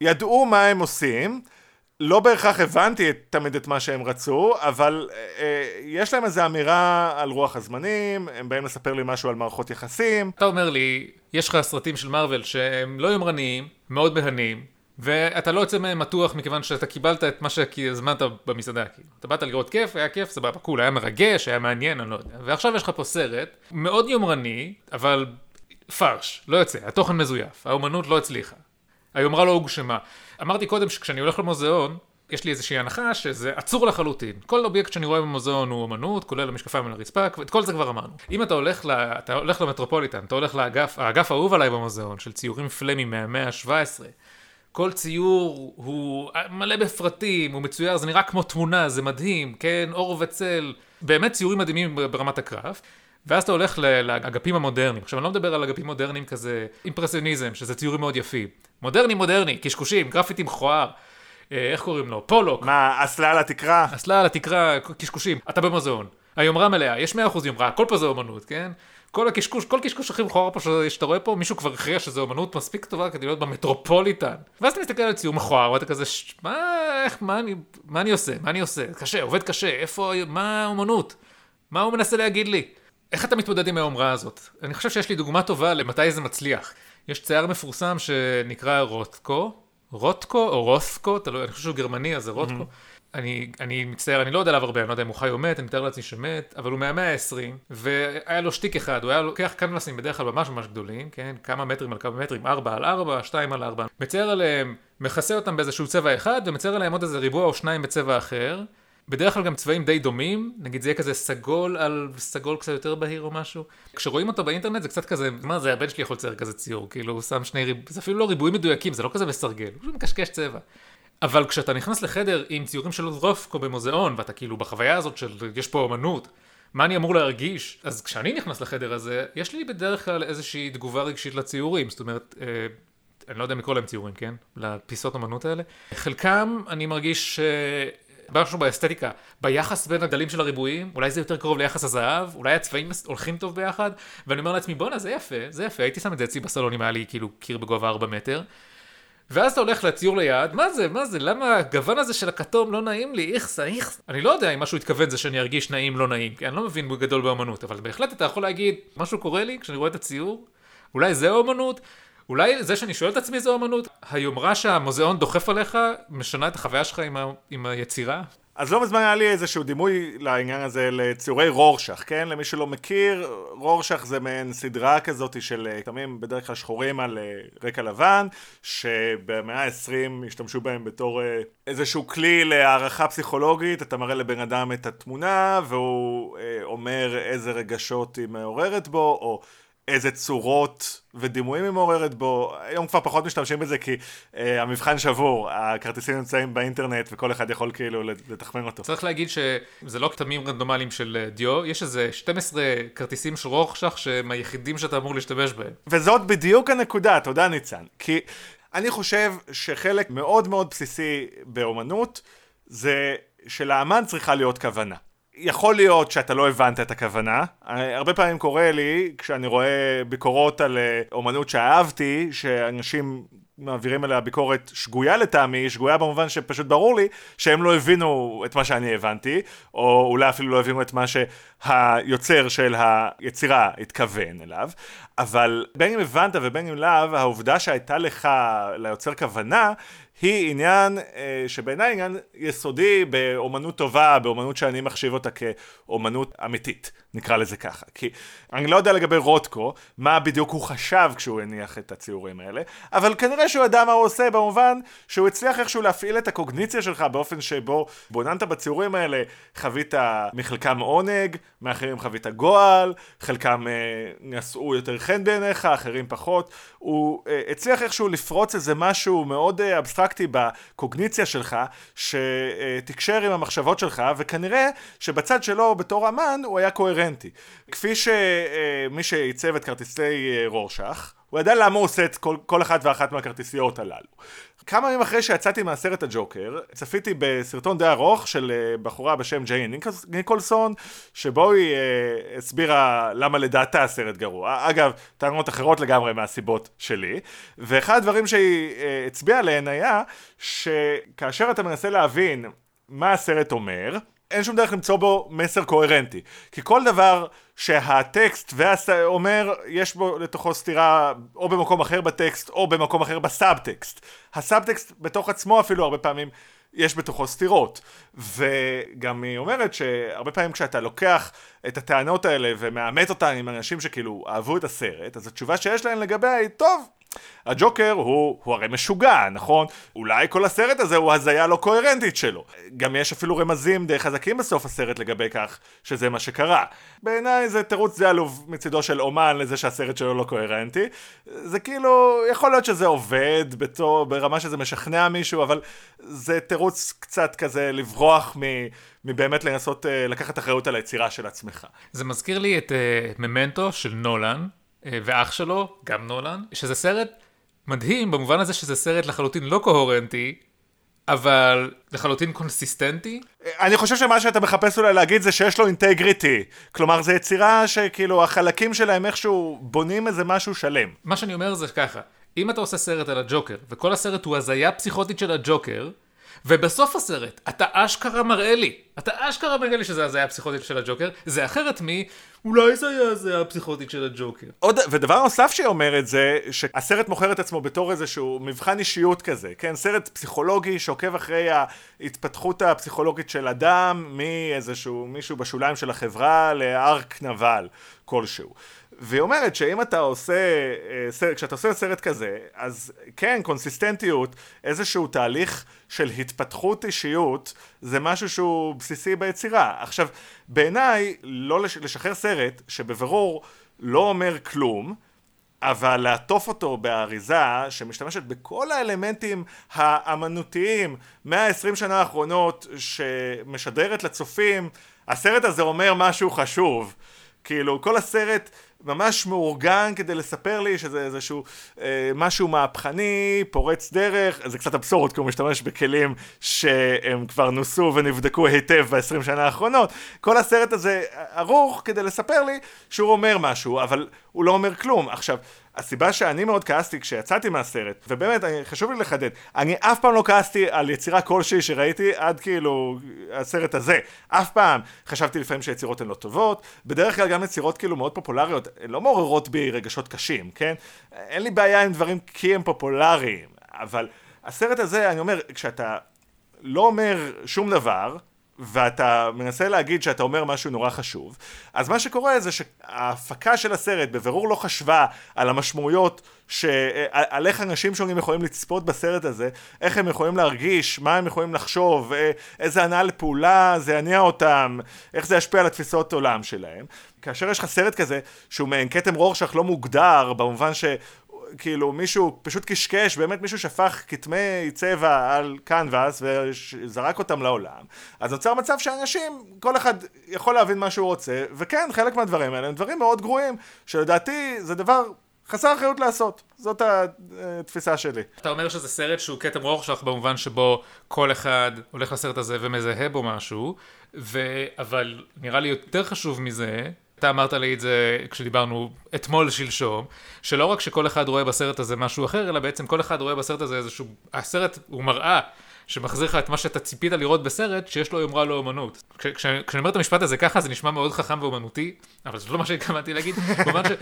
ידעו מה הם עושים, לא בהכרח הבנתי תמיד את מה שהם רצו, אבל אה, אה, יש להם איזו אמירה על רוח הזמנים, הם באים לספר לי משהו על מערכות יחסים. אתה אומר לי, יש לך סרטים של מארוול שהם לא יומרניים, מאוד מהנים, ואתה לא יוצא מהם מתוח מכיוון שאתה קיבלת את מה שהזמנת במסעדה, כאילו. אתה באת לראות כיף, היה כיף, סבבה, cool, היה מרגש, היה מעניין, אני לא יודע. ועכשיו יש לך פה סרט מאוד יומרני, אבל פרש, לא יוצא, התוכן מזויף, האומנות לא הצליחה. היומרה לא הוגשמה. אמרתי קודם שכשאני הולך למוזיאון, יש לי איזושהי הנחה שזה אצור לחלוטין. כל אובייקט שאני רואה במוזיאון הוא אמנות, כולל המשקפיים על הרצפה, את כל זה כבר אמרנו. אם אתה הולך, ל... אתה הולך למטרופוליטן, אתה הולך לאגף, האגף האהוב עליי במוזיאון, של ציורים פלמים מהמאה ה-17, כל ציור הוא מלא בפרטים, הוא מצויר, זה נראה כמו תמונה, זה מדהים, כן, אור וצל, באמת ציורים מדהימים ברמת הקרב. ואז אתה הולך לאגפים המודרניים. עכשיו, אני לא מדבר על אגפים מודרניים כזה אימפרסיוניזם, שזה ציורים מאוד יפים. מודרני מודרני, קשקושים, גרפיטי מכוער. אה, איך קוראים לו? פולוק. מה, אסלה על התקרה? אסלה על התקרה, קשקושים. אתה במוזיאון. היומרה מלאה, יש 100% יומרה, הכל פה זה אומנות, כן? כל הקשקוש, כל קשקוש הכי מכוער פה שאתה רואה פה, מישהו כבר הכריע שזו אומנות מספיק טובה כדי להיות במטרופוליטן. ואז אתה מסתכל על ציור מכוער, ואתה כזה, מה, איך, מה אני, מה אני עושה? מה אני עושה? קשה, עובד קשה, איפה, מה האומנות? מה הוא מנסה להגיד לי? איך אתה מתמודד עם האומרה הזאת? אני חושב שיש לי דוגמה טובה למתי זה מצליח. יש צייר מפורסם שנקרא רוטקו, רוטקו או רוסקו, תלוי, אני חושב שהוא גרמני אז זה רוטקו. Mm-hmm. אני, אני מצטער, אני לא יודע עליו הרבה, אני לא יודע אם הוא חי או מת, אני מתאר לעצמי שמת, אבל הוא מהמאה ה-20, והיה לו שטיק אחד, הוא היה לוקח קנבסים בדרך כלל ממש ממש גדולים, כן? כמה מטרים על כמה מטרים, 4 על 4, 2 על 4, מצייר עליהם, מכסה אותם באיזשהו צבע אחד, ומצייר עליהם עוד איזה ריבוע או שניים בצבע אחר, בדרך כלל גם צבעים די דומים, נגיד זה יהיה כזה סגול על סגול קצת יותר בהיר או משהו. כשרואים אותו באינטרנט זה קצת כזה, מה זה, הבן שלי יכול לצייר כזה ציור, כאילו הוא שם שני ריבועים, זה אפילו לא ריבועים מדויקים, זה לא כזה מסרגל, הוא מקשקש צבע. אבל כשאתה נכנס לחדר עם ציורים של רופקו במוזיאון, ואתה כאילו בחוויה הזאת של יש פה אמנות, מה אני אמור להרגיש? אז כשאני נכנס לחדר הזה, יש לי בדרך כלל איזושהי תגובה רגשית לציורים, זאת אומרת, אה, אני לא יודע אם לקרוא להם ציורים, כן? לפיסות אמנות האלה. חלקם אני מרגיש משהו באסתטיקה, ביחס בין הגדלים של הריבועים, אולי זה יותר קרוב ליחס הזהב, אולי הצבעים הולכים טוב ביחד, ואני אומר לעצמי, בואנה, זה יפה, זה יפה, הייתי שם את זה אצלי בסלון אם היה לי כאילו קיר בגובה 4 מטר. ואז אתה הולך לציור ליד, מה זה, מה זה, למה הגוון הזה של הכתום לא נעים לי, איכסה, איכסה. אני לא יודע אם משהו התכוון זה שאני ארגיש נעים, לא נעים, כי אני לא מבין בגדול באמנות, אבל בהחלט אתה יכול להגיד, משהו קורה לי כשאני רואה את הציור, אולי זה אמנות, אולי זה שאני שואל את עצמי זו אמנות, היומרה שהמוזיאון דוחף עליך, משנה את החוויה שלך עם, ה... עם היצירה? אז לא מזמן היה לי איזשהו דימוי לעניין הזה לציורי רורשך, כן? למי שלא מכיר, רורשך זה מעין סדרה כזאת של כתמים אה, בדרך כלל שחורים על אה, רקע לבן, שבמאה ה-20 השתמשו בהם בתור אה, איזשהו כלי להערכה פסיכולוגית, אתה מראה לבן אדם את התמונה והוא אומר איזה רגשות היא מעוררת בו, או איזה צורות ודימויים היא מעוררת בו. היום כבר פחות משתמשים בזה כי uh, המבחן שבור, הכרטיסים נמצאים באינטרנט וכל אחד יכול כאילו לתחמן אותו. צריך להגיד שזה לא כתמים רנדומליים של אה, דיו, יש איזה 12 כרטיסים של רוכשך שהם היחידים שאתה אמור להשתמש בהם. וזאת בדיוק הנקודה, תודה ניצן. כי אני חושב שחלק מאוד מאוד בסיסי באומנות זה שלאמן צריכה להיות כוונה. יכול להיות שאתה לא הבנת את הכוונה. הרבה פעמים קורה לי, כשאני רואה ביקורות על אה, אומנות שאהבתי, שאנשים מעבירים עליה ביקורת שגויה לטעמי, שגויה במובן שפשוט ברור לי שהם לא הבינו את מה שאני הבנתי, או אולי אפילו לא הבינו את מה שהיוצר של היצירה התכוון אליו, אבל בין אם הבנת ובין אם לאו, העובדה שהייתה לך, ליוצר כוונה, היא עניין אה, שבעיניי עניין יסודי באומנות טובה, באומנות שאני מחשיב אותה כאומנות אמיתית, נקרא לזה ככה. כי אני לא יודע לגבי רוטקו, מה בדיוק הוא חשב כשהוא הניח את הציורים האלה, אבל כנראה שהוא ידע מה הוא עושה במובן שהוא הצליח איכשהו להפעיל את הקוגניציה שלך באופן שבו בוננת בציורים האלה, חווית מחלקם עונג, מאחרים חווית גועל, חלקם אה, נשאו יותר חן בעיניך, אחרים פחות. הוא אה, הצליח איכשהו לפרוץ איזה משהו מאוד אה, אבסטרקטי בקוגניציה שלך, שתקשר עם המחשבות שלך, וכנראה שבצד שלו בתור אמן הוא היה קוהרנטי. כפי שמי שעיצב את כרטיסי רורשך, הוא ידע למה הוא עושה את כל, כל אחת ואחת מהכרטיסיות הללו. כמה ימים אחרי שיצאתי מהסרט הג'וקר, צפיתי בסרטון די ארוך של אה, בחורה בשם ג'יי ניקולסון, שבו היא uh, הסבירה למה לדעתה הסרט גרוע. אגב, טענות אחרות לגמרי מהסיבות שלי. ואחד הדברים שהיא uh, הצביעה עליהן היה, שכאשר אתה מנסה להבין מה הסרט אומר, אין שום דרך למצוא בו מסר קוהרנטי. כי כל דבר שהטקסט אומר, יש בו לתוכו סתירה או במקום אחר בטקסט או במקום אחר בסאבטקסט. הסאבטקסט בתוך עצמו אפילו הרבה פעמים יש בתוכו סתירות. וגם היא אומרת שהרבה פעמים כשאתה לוקח את הטענות האלה ומאמת אותן עם אנשים שכאילו אהבו את הסרט, אז התשובה שיש להם לגביה היא, טוב, הג'וקר הוא, הוא הרי משוגע, נכון? אולי כל הסרט הזה הוא הזיה לא קוהרנטית שלו. גם יש אפילו רמזים די חזקים בסוף הסרט לגבי כך שזה מה שקרה. בעיניי זה תירוץ די עלוב מצידו של אומן לזה שהסרט שלו לא קוהרנטי. זה כאילו, יכול להיות שזה עובד בתור, ברמה שזה משכנע מישהו, אבל זה תירוץ קצת כזה לברוח מ... מבאמת לנסות uh, לקחת אחריות על היצירה של עצמך. זה מזכיר לי את uh, ממנטו של נולן, uh, ואח שלו, גם נולן, שזה סרט מדהים במובן הזה שזה סרט לחלוטין לא קוהרנטי, אבל לחלוטין קונסיסטנטי. אני חושב שמה שאתה מחפש אולי להגיד זה שיש לו אינטגריטי. כלומר, זו יצירה שכאילו החלקים שלהם איכשהו בונים איזה משהו שלם. מה שאני אומר זה ככה, אם אתה עושה סרט על הג'וקר, וכל הסרט הוא הזיה פסיכוטית של הג'וקר, ובסוף הסרט, אתה אשכרה מראה לי, אתה אשכרה מראה לי שזה הזיה פסיכוטית של הג'וקר, זה אחרת מ... אולי זה היה הזיה פסיכוטית של הג'וקר. עוד, ודבר נוסף שהיא אומרת זה שהסרט מוכר את עצמו בתור איזשהו מבחן אישיות כזה, כן? סרט פסיכולוגי שעוקב אחרי ההתפתחות הפסיכולוגית של אדם מאיזשהו מישהו בשוליים של החברה לארק נבל כלשהו. והיא אומרת שאם אתה עושה, אה, כשאתה עושה סרט כזה, אז כן, קונסיסטנטיות, איזשהו תהליך של התפתחות אישיות, זה משהו שהוא בסיסי ביצירה. עכשיו, בעיניי, לא לשחרר סרט שבבירור לא אומר כלום, אבל לעטוף אותו באריזה שמשתמשת בכל האלמנטים האמנותיים מהעשרים שנה האחרונות שמשדרת לצופים, הסרט הזה אומר משהו חשוב. כאילו, כל הסרט ממש מאורגן כדי לספר לי שזה איזשהו אה, משהו מהפכני, פורץ דרך, זה קצת אבסורד כי הוא משתמש בכלים שהם כבר נוסו ונבדקו היטב ב-20 שנה האחרונות. כל הסרט הזה ערוך כדי לספר לי שהוא אומר משהו, אבל הוא לא אומר כלום. עכשיו, הסיבה שאני מאוד כעסתי כשיצאתי מהסרט, ובאמת, אני, חשוב לי לחדד, אני אף פעם לא כעסתי על יצירה כלשהי שראיתי עד כאילו הסרט הזה. אף פעם חשבתי לפעמים שיצירות הן לא טובות, בדרך כלל גם יצירות כאילו מאוד פופולריות, הן לא מעוררות בי רגשות קשים, כן? אין לי בעיה עם דברים כי הם פופולריים, אבל הסרט הזה, אני אומר, כשאתה לא אומר שום דבר, ואתה מנסה להגיד שאתה אומר משהו נורא חשוב, אז מה שקורה זה שההפקה של הסרט בבירור לא חשבה על המשמעויות, ש... על איך אנשים שונים יכולים לצפות בסרט הזה, איך הם יכולים להרגיש, מה הם יכולים לחשוב, איזה הנאה לפעולה זה יניע אותם, איך זה ישפיע על התפיסות עולם שלהם. כאשר יש לך סרט כזה שהוא מעין כתם רורשך לא מוגדר, במובן ש... כאילו מישהו פשוט קשקש, באמת מישהו שפך כתמי צבע על קנבאס וזרק אותם לעולם, אז נוצר מצב שאנשים, כל אחד יכול להבין מה שהוא רוצה, וכן, חלק מהדברים האלה הם דברים מאוד גרועים, שלדעתי זה דבר חסר אחריות לעשות, זאת התפיסה שלי. אתה אומר שזה סרט שהוא כתם רורשך במובן שבו כל אחד הולך לסרט הזה ומזהה בו משהו, ו... אבל נראה לי יותר חשוב מזה, אתה אמרת לי את זה כשדיברנו אתמול שלשום, שלא רק שכל אחד רואה בסרט הזה משהו אחר, אלא בעצם כל אחד רואה בסרט הזה איזשהו, הסרט הוא מראה שמחזיר לך את מה שאתה ציפית לראות בסרט, שיש לו יומרה לאומנות. כשאני אומר את המשפט הזה ככה, זה נשמע מאוד חכם ואומנותי, אבל זה לא מה שהתכוונתי להגיד, [laughs] כמובן ש...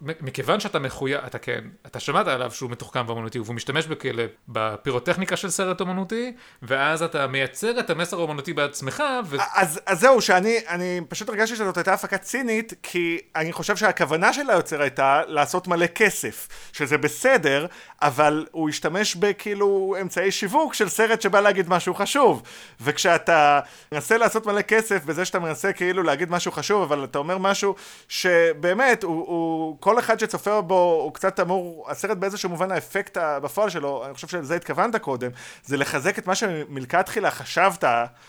מכיוון שאתה מחויב, אתה כן, אתה שמעת עליו שהוא מתוחכם ואומנותי, והוא משתמש בכאלה, בפירוטכניקה של סרט אומנותי, ואז אתה מייצר את המסר האומנותי בעצמך, ו... אז, אז זהו, שאני אני פשוט הרגשתי שזאת הייתה הפקה צינית, כי אני חושב שהכוונה של היוצר הייתה לעשות מלא כסף, שזה בסדר, אבל הוא השתמש בכאילו אמצעי שיווק של סרט שבא להגיד משהו חשוב. וכשאתה מנסה לעשות מלא כסף בזה שאתה מנסה כאילו להגיד משהו חשוב, אבל אתה אומר משהו שבאמת, הוא, הוא כל אחד שצופה בו, הוא קצת אמור, הסרט באיזשהו מובן האפקט בפועל שלו, אני חושב שלזה התכוונת קודם, זה לחזק את מה שמלכתחילה חשבת,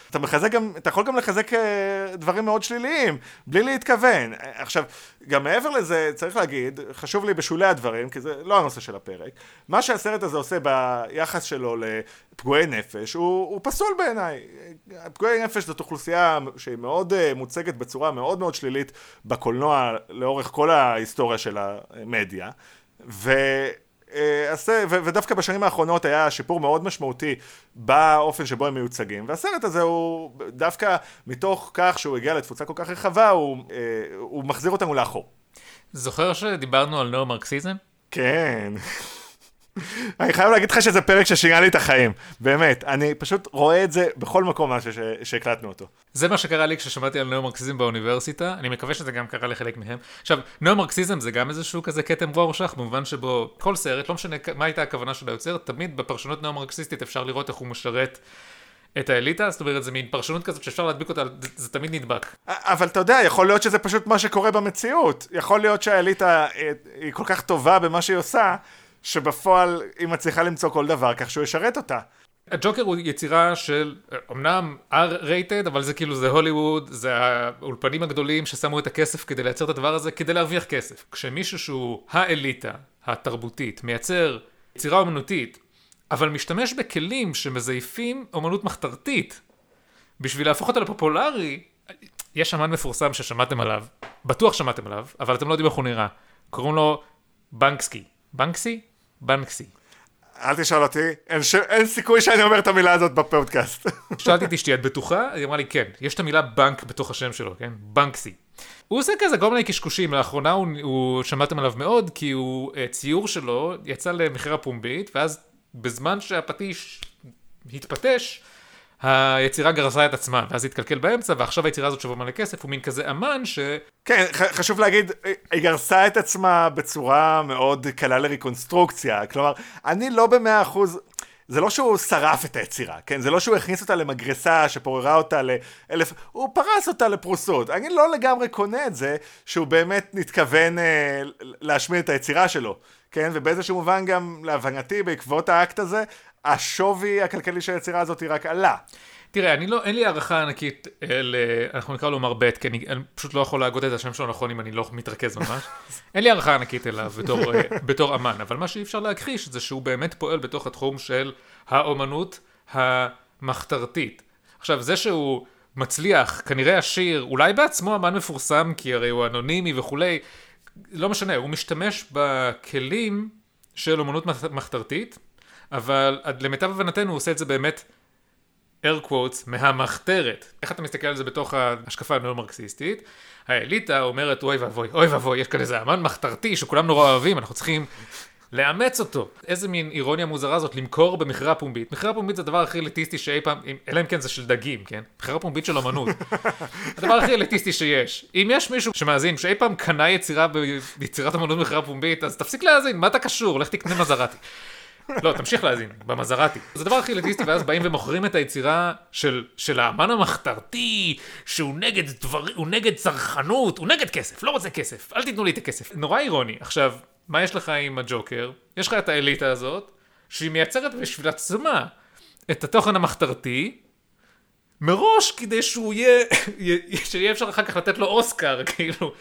אתה מחזק גם, אתה יכול גם לחזק אה, דברים מאוד שליליים, בלי להתכוון. עכשיו, גם מעבר לזה, צריך להגיד, חשוב לי בשולי הדברים, כי זה לא הנושא של הפרק, מה שהסרט הזה עושה ביחס שלו לפגועי נפש, הוא, הוא פסול בעיניי. פגועי נפש זאת אוכלוסייה שהיא מאוד uh, מוצגת בצורה מאוד מאוד שלילית בקולנוע לאורך כל ההיסטוריה של המדיה, ו... ודווקא בשנים האחרונות היה שיפור מאוד משמעותי באופן שבו הם מיוצגים והסרט הזה הוא דווקא מתוך כך שהוא הגיע לתפוצה כל כך רחבה הוא, אה, הוא מחזיר אותנו לאחור. זוכר שדיברנו על נאו-מרקסיזם? כן. [laughs] אני חייב להגיד לך שזה פרק ששינה לי את החיים, באמת. אני פשוט רואה את זה בכל מקום מאז שהקלטנו אותו. זה מה שקרה לי כששמעתי על ניאו-מרקסיזם באוניברסיטה, אני מקווה שזה גם קרה לחלק מהם. עכשיו, ניאו-מרקסיזם זה גם איזשהו כזה כתם וורשך, במובן שבו כל סרט, לא משנה מה הייתה הכוונה של היוצר, תמיד בפרשנות ניאו-מרקסיסטית אפשר לראות איך הוא משרת את האליטה, זאת אומרת, זה מין פרשנות כזאת שאפשר להדביק אותה, זה תמיד נדבק. אבל אתה יודע, יכול להיות שזה פשוט מה שקורה במציאות. יכול להיות שהאליטה אה, היא כל כך טובה במה שהיא עושה, שבפועל היא מצליחה למצוא כל דבר כך שהוא ישרת אותה. הג'וקר הוא יצירה של, אמנם R-rated, אבל זה כאילו, זה הוליווד, זה האולפנים הגדולים ששמו את הכסף כדי לייצר את הדבר הזה, כדי להרוויח כסף. כשמישהו שהוא האליטה התרבותית מייצר יצירה אומנותית, אבל משתמש בכלים שמזייפים אומנות מחתרתית, בשביל להפוך אותה לפופולרי, יש אמן מפורסם ששמעתם עליו, בטוח שמעתם עליו, אבל אתם לא יודעים איך הוא נראה. קוראים לו בנקסקי. בנקסי? בנקסי. אל תשאל אותי, אין, ש... אין סיכוי שאני אומר את המילה הזאת בפודקאסט. [laughs] שאלתי את אשתי, את בטוחה? היא אמרה לי, כן. יש את המילה בנק בתוך השם שלו, כן? בנקסי. הוא עושה כזה כל מיני קשקושים, לאחרונה הוא, הוא שמעתם עליו מאוד, כי הוא, אה, ציור שלו יצא למכירה פומבית, ואז בזמן שהפטיש התפטש, היצירה גרסה את עצמה, ואז התקלקל באמצע, ועכשיו היצירה הזאת שווה מלא כסף, הוא מין כזה אמן ש... כן, חשוב להגיד, היא גרסה את עצמה בצורה מאוד קלה לריקונסטרוקציה. כלומר, אני לא במאה אחוז... זה לא שהוא שרף את היצירה, כן? זה לא שהוא הכניס אותה למגרסה שפוררה אותה לאלף... הוא פרס אותה לפרוסות. אני לא לגמרי קונה את זה שהוא באמת נתכוון אה, להשמיד את היצירה שלו, כן? ובאיזשהו מובן גם, להבנתי, בעקבות האקט הזה, השווי הכלכלי של היצירה הזאת רק עלה. תראה, אני לא, אין לי הערכה ענקית ל... אנחנו נקרא לו מר ב', כי אני, אני פשוט לא יכול להגות את השם שלו נכון אם אני לא מתרכז ממש. אין לי הערכה ענקית אליו בתור, אה, [laughs] בתור אמן, אבל מה שאי אפשר להכחיש זה שהוא באמת פועל בתוך התחום של האומנות המחתרתית. עכשיו, זה שהוא מצליח, כנראה עשיר, אולי בעצמו אמן מפורסם, כי הרי הוא אנונימי וכולי, לא משנה, הוא משתמש בכלים של אומנות מחתרתית, אבל למיטב הבנתנו הוא עושה את זה באמת air quotes, מהמחתרת. איך אתה מסתכל על זה בתוך ההשקפה הנאו-מרקסיסטית? האליטה אומרת, אוי ואבוי, אוי ואבוי, יש כאן איזה אמן מחתרתי שכולם נורא אוהבים, אנחנו צריכים לאמץ אותו. איזה מין אירוניה מוזרה זאת, למכור במכירה פומבית. מכירה פומבית זה הדבר הכי אליטיסטי שאי פעם, אלא אם כן זה של דגים, כן? מכירה פומבית של אמנות. [laughs] הדבר הכי אליטיסטי שיש. אם יש מישהו שמאזין, שאי פעם קנה יצירה ביצירת אמנות במכירה פומבית, אז תפסיק להאזין, מה אתה קשור? לך תקנה מזרטי. לא, תמשיך להאזין, במזרטי. זה הדבר הכי אליטיסטי, ואז באים ומוכרים את היצירה של, של האמן המחתרתי, שהוא נגד דבר, הוא נגד צרכנות, הוא נגד כסף, לא רוצה כסף, אל תיתנו לי את הכסף. נורא אירוני. עכשיו, מה יש לך עם הג'וקר? יש לך את האליטה הזאת, שהיא מייצרת בשביל עצמה את התוכן המחתרתי, מראש כדי שהוא יהיה, [laughs] שיהיה אפשר אחר כך לתת לו אוסקר, [laughs] כאילו.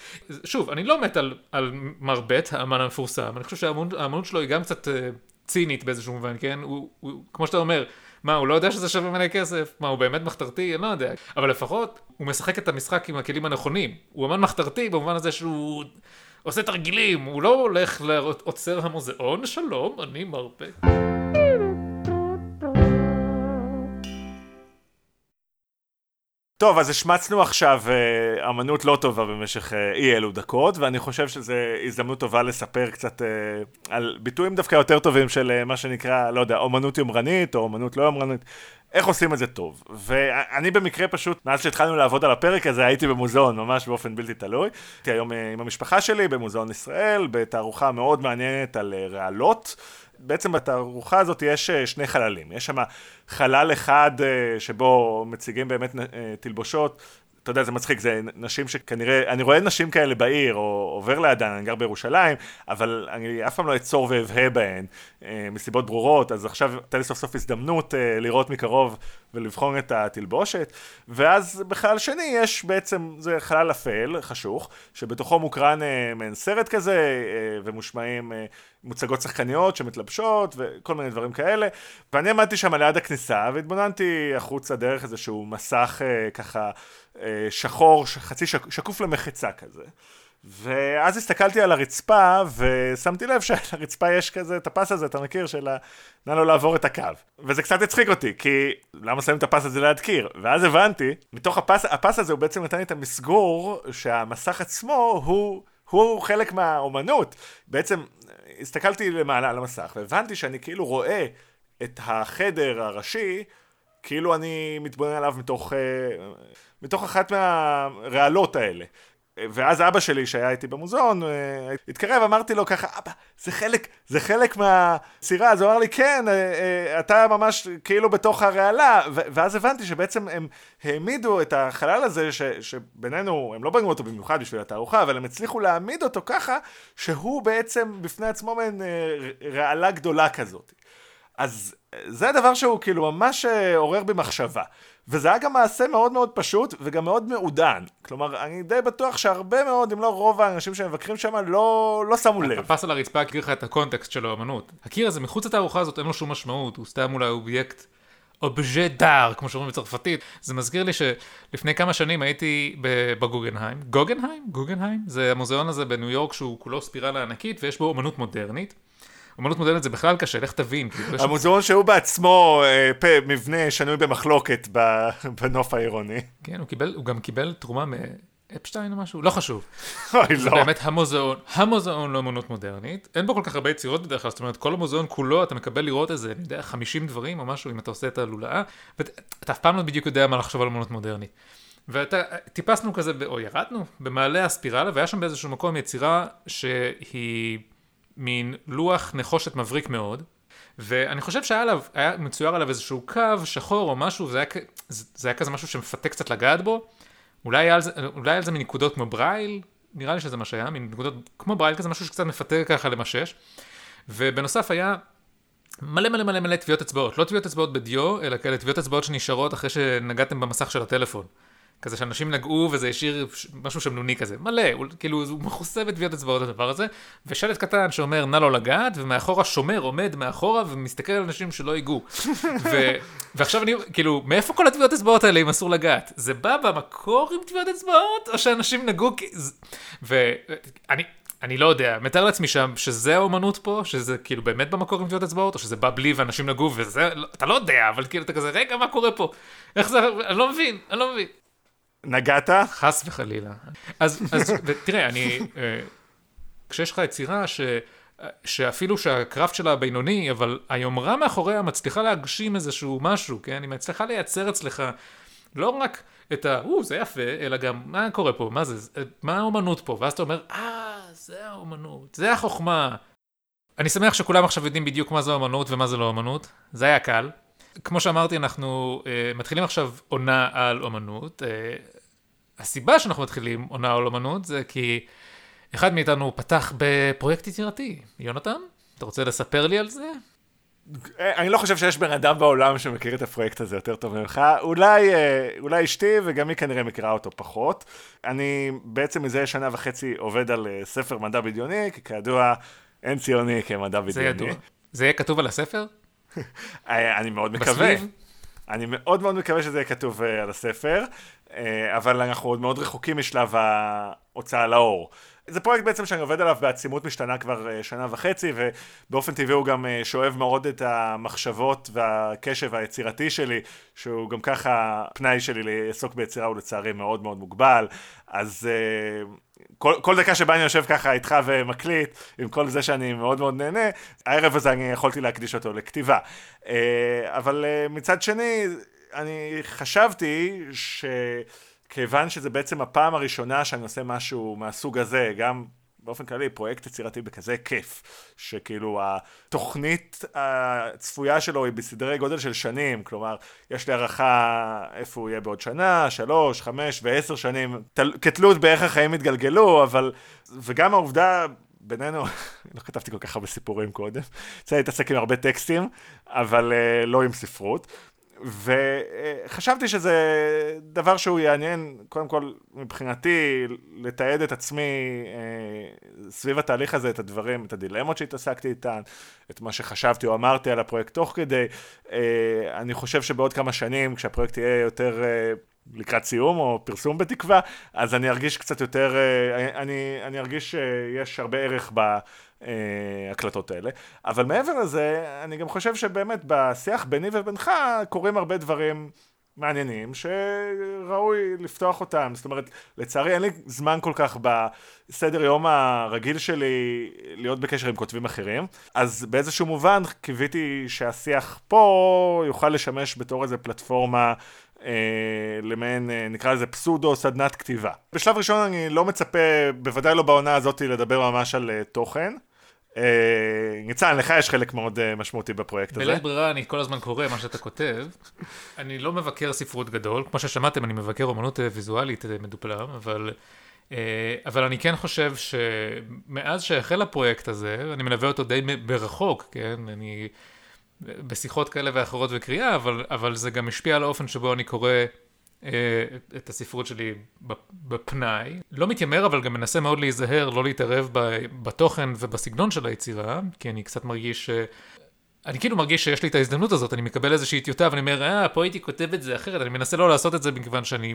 שוב, אני לא מת על, על מר בית, האמן המפורסם, אני חושב שהאמנות שלו היא גם קצת אה, צינית באיזשהו מובן, כן? הוא, הוא, כמו שאתה אומר, מה, הוא לא יודע שזה שווה מלא כסף? מה, הוא באמת מחתרתי? אני לא יודע. אבל לפחות, הוא משחק את המשחק עם הכלים הנכונים. הוא אמן מחתרתי במובן הזה שהוא עושה תרגילים, הוא לא הולך לעוצר המוזיאון, שלום, אני מרפא. טוב, אז השמצנו עכשיו אה, אמנות לא טובה במשך אה, אי אלו דקות, ואני חושב שזו הזדמנות טובה לספר קצת אה, על ביטויים דווקא יותר טובים של מה שנקרא, לא יודע, אומנות יומרנית או אומנות לא יומרנית. איך עושים את זה טוב. ואני במקרה פשוט, מאז שהתחלנו לעבוד על הפרק הזה, הייתי במוזיאון ממש באופן בלתי תלוי. הייתי היום עם המשפחה שלי במוזיאון ישראל, בתערוכה מאוד מעניינת על רעלות. בעצם בתערוכה הזאת יש אה, שני חללים. יש שם חלל אחד שבו מציגים באמת תלבושות אתה יודע, זה מצחיק, זה נשים שכנראה, אני רואה נשים כאלה בעיר, או עובר לידן, אני גר בירושלים, אבל אני אף פעם לא אצור ואבהה בהן, אה, מסיבות ברורות, אז עכשיו הייתה לי סוף סוף הזדמנות אה, לראות מקרוב ולבחון את התלבושת, ואז בחלל שני יש בעצם, זה חלל אפל, חשוך, שבתוכו מוקרן אה, מעין סרט כזה, אה, ומושמעים אה, מוצגות שחקניות שמתלבשות, וכל מיני דברים כאלה, ואני עמדתי שם ליד הכניסה, והתבוננתי החוצה דרך איזשהו מסך אה, ככה אה, שחור, חצי שק, שקוף למחצה כזה. ואז הסתכלתי על הרצפה, ושמתי לב שעל הרצפה יש כזה את הפס הזה, אתה מכיר, של נא לו לעבור את הקו. וזה קצת הצחיק אותי, כי למה שמים את הפס הזה ליד קיר? ואז הבנתי, מתוך הפס, הפס הזה הוא בעצם נתן לי את המסגור, שהמסך עצמו הוא הוא חלק מהאומנות. בעצם הסתכלתי למעלה על המסך והבנתי שאני כאילו רואה את החדר הראשי כאילו אני מתבונן עליו מתוך, אה, מתוך אחת מהרעלות האלה. ואז אבא שלי שהיה איתי במוזיאון אה, התקרב אמרתי לו ככה אבא זה חלק זה חלק מהסירה. אז הוא אמר לי כן אה, אתה ממש כאילו בתוך הרעלה. ואז הבנתי שבעצם הם העמידו את החלל הזה ש, שבינינו הם לא בנו אותו במיוחד בשביל התערוכה אבל הם הצליחו להעמיד אותו ככה שהוא בעצם בפני עצמו מעין רעלה גדולה כזאת. אז זה הדבר שהוא כאילו ממש אה, עורר בי מחשבה. וזה היה גם מעשה מאוד מאוד פשוט וגם מאוד מעודן. כלומר, אני די בטוח שהרבה מאוד, אם לא רוב האנשים שמבקרים שם, לא, לא שמו לב. הפס על הרצפה הכיר לך את הקונטקסט של האמנות. הקיר הזה מחוץ לתערוכה הזאת אין לו שום משמעות, הוא סתם אולי אובייקט objet d'art, כמו שאומרים בצרפתית. זה מזכיר לי שלפני כמה שנים הייתי בגוגנהיים. גוגנהיים? גוגנהיים? זה המוזיאון הזה בניו יורק שהוא כולו ספירלה ענקית ויש בו אמנות מודרנית. אמנות מודרנית זה בכלל קשה, לך תבין. כאילו, המוזיאון שהוא בעצמו אה, מבנה שנוי במחלוקת [laughs] בנוף העירוני. כן, הוא, קיבל, הוא גם קיבל תרומה מאפשטיין או משהו, לא חשוב. [laughs] אוי, זה לא. באמת המוזיאון, המוזיאון לאמנות מודרנית. אין בו כל כך הרבה יצירות בדרך כלל, זאת אומרת, כל המוזיאון כולו, אתה מקבל לראות איזה, אני יודע, 50 דברים או משהו, אם אתה עושה את הלולאה, ואתה אף פעם לא בדיוק יודע מה לחשוב על אמנות מודרנית. וטיפסנו כזה, או ירדנו, במעלה הספירלה, והיה שם באיזשהו מקום יצירה שהיא... מין לוח נחושת מבריק מאוד, ואני חושב שהיה עליו, היה מצויר עליו איזשהו קו שחור או משהו, זה היה, זה היה כזה משהו שמפתה קצת לגעת בו, אולי היה על זה, אולי היה על זה מנקודות כמו ברייל, נראה לי שזה מה שהיה, מנקודות כמו ברייל כזה, משהו שקצת מפתה ככה למשש, ובנוסף היה מלא מלא מלא מלא טביעות אצבעות, לא טביעות אצבעות בדיו, אלא כאלה טביעות אצבעות שנשארות אחרי שנגעתם במסך של הטלפון. כזה שאנשים נגעו וזה השאיר משהו שמנוני כזה, מלא, הוא, כאילו הוא מכוסה בטביעות אצבעות הדבר הזה, ושלט קטן שאומר נא לא לגעת, ומאחורה שומר עומד מאחורה ומסתכל על אנשים שלא ייגעו. [laughs] ו, ועכשיו אני, כאילו, מאיפה כל הטביעות אצבעות האלה אם אסור לגעת? זה בא במקור עם טביעות אצבעות, או שאנשים נגעו, ואני... אני לא יודע, מתאר לעצמי שם שזה האומנות פה, שזה כאילו באמת במקור עם טביעות אצבעות, או שזה בא בלי ואנשים נגעו וזה, לא, אתה לא יודע, אבל כאילו אתה כזה, רגע, מה קורה פה? איך זה, אני לא מבין, אני לא מבין. נגעת? חס וחלילה. אז, אז [laughs] תראה, אני, אה, כשיש לך יצירה ש... שאפילו שהקראפט שלה בינוני, אבל היומרה מאחוריה מצליחה להגשים איזשהו משהו, כן? היא מצליחה לייצר אצלך לא רק את ה... או, זה יפה, אלא גם, מה קורה פה? מה זה? מה האומנות פה? ואז אתה אומר, אה, זה האומנות, זה החוכמה. אני שמח שכולם עכשיו יודעים בדיוק מה זה אומנות ומה זה לא אומנות. זה היה קל. כמו שאמרתי, אנחנו uh, מתחילים עכשיו עונה על אומנות. Uh, הסיבה שאנחנו מתחילים עונה על אומנות זה כי אחד מאיתנו פתח בפרויקט יצירתי. יונתן, אתה רוצה לספר לי על זה? אה, אני לא חושב שיש בן אדם בעולם שמכיר את הפרויקט הזה יותר טוב ממך. אולי, אולי אשתי, וגם היא כנראה מכירה אותו פחות. אני בעצם מזה שנה וחצי עובד על ספר מדע בדיוני, כי כידוע אין ציוני כמדע בדיוני. זה ידוע. זה יהיה כתוב על הספר? אני מאוד מקווה. אני מאוד מאוד מקווה שזה יהיה כתוב uh, על הספר, uh, אבל אנחנו עוד מאוד רחוקים משלב ההוצאה לאור. זה פרויקט בעצם שאני עובד עליו בעצימות משתנה כבר uh, שנה וחצי, ובאופן טבעי הוא גם שואב מאוד את המחשבות והקשב היצירתי שלי, שהוא גם ככה, פנאי שלי לעסוק ביצירה הוא לצערי מאוד מאוד מוגבל, אז כל, כל דקה שבה אני יושב ככה איתך ומקליט, עם כל זה שאני מאוד מאוד נהנה, הערב הזה אני יכולתי להקדיש אותו לכתיבה. אה, אבל אה, מצד שני, אני חשבתי שכיוון שזה בעצם הפעם הראשונה שאני עושה משהו מהסוג הזה, גם באופן כללי פרויקט יצירתי בכזה כיף, שכאילו התוכנית הצפויה שלו היא בסדרי גודל של שנים, כלומר יש לי הערכה איפה הוא יהיה בעוד שנה, שלוש, חמש ועשר שנים, תל... כתלות באיך החיים יתגלגלו, אבל, וגם העובדה בינינו, [laughs] לא כתבתי כל כך הרבה סיפורים קודם, [laughs] צריך להתעסק עם הרבה טקסטים, אבל uh, לא עם ספרות. וחשבתי שזה דבר שהוא יעניין, קודם כל מבחינתי, לתעד את עצמי אה, סביב התהליך הזה, את הדברים, את הדילמות שהתעסקתי איתן, את מה שחשבתי או אמרתי על הפרויקט תוך כדי. אה, אני חושב שבעוד כמה שנים, כשהפרויקט יהיה יותר... אה, לקראת סיום או פרסום בתקווה, אז אני ארגיש קצת יותר, אני, אני ארגיש שיש הרבה ערך ב... ההקלטות האלה. אבל מעבר לזה, אני גם חושב שבאמת בשיח ביני ובינך קורים הרבה דברים מעניינים שראוי לפתוח אותם. זאת אומרת, לצערי אין לי זמן כל כך בסדר יום הרגיל שלי להיות בקשר עם כותבים אחרים, אז באיזשהו מובן קיוויתי שהשיח פה יוכל לשמש בתור איזה פלטפורמה אה, למעין, אה, נקרא לזה פסודו סדנת כתיבה. בשלב ראשון אני לא מצפה, בוודאי לא בעונה הזאת, לדבר ממש על אה, תוכן. אה, ניצן, לך יש חלק מאוד אה, משמעותי בפרויקט הזה. בלית ברירה אני כל הזמן קורא מה שאתה כותב. אני לא מבקר ספרות גדול, כמו ששמעתם, אני מבקר אומנות אה, ויזואלית מדופלם, אבל, אבל אני כן חושב שמאז שהחל הפרויקט הזה, אני מלווה אותו די ברחוק, כן? אני בשיחות כאלה ואחרות וקריאה, אבל, אבל זה גם השפיע על האופן שבו אני קורא את הספרות שלי בפנאי. לא מתיימר, אבל גם מנסה מאוד להיזהר, לא להתערב בתוכן ובסגנון של היצירה, כי אני קצת מרגיש ש... אני כאילו מרגיש שיש לי את ההזדמנות הזאת, אני מקבל איזושהי טיוטה ואני אומר, אה, פה הייתי כותב את זה אחרת, אני מנסה לא לעשות את זה מכיוון שאני...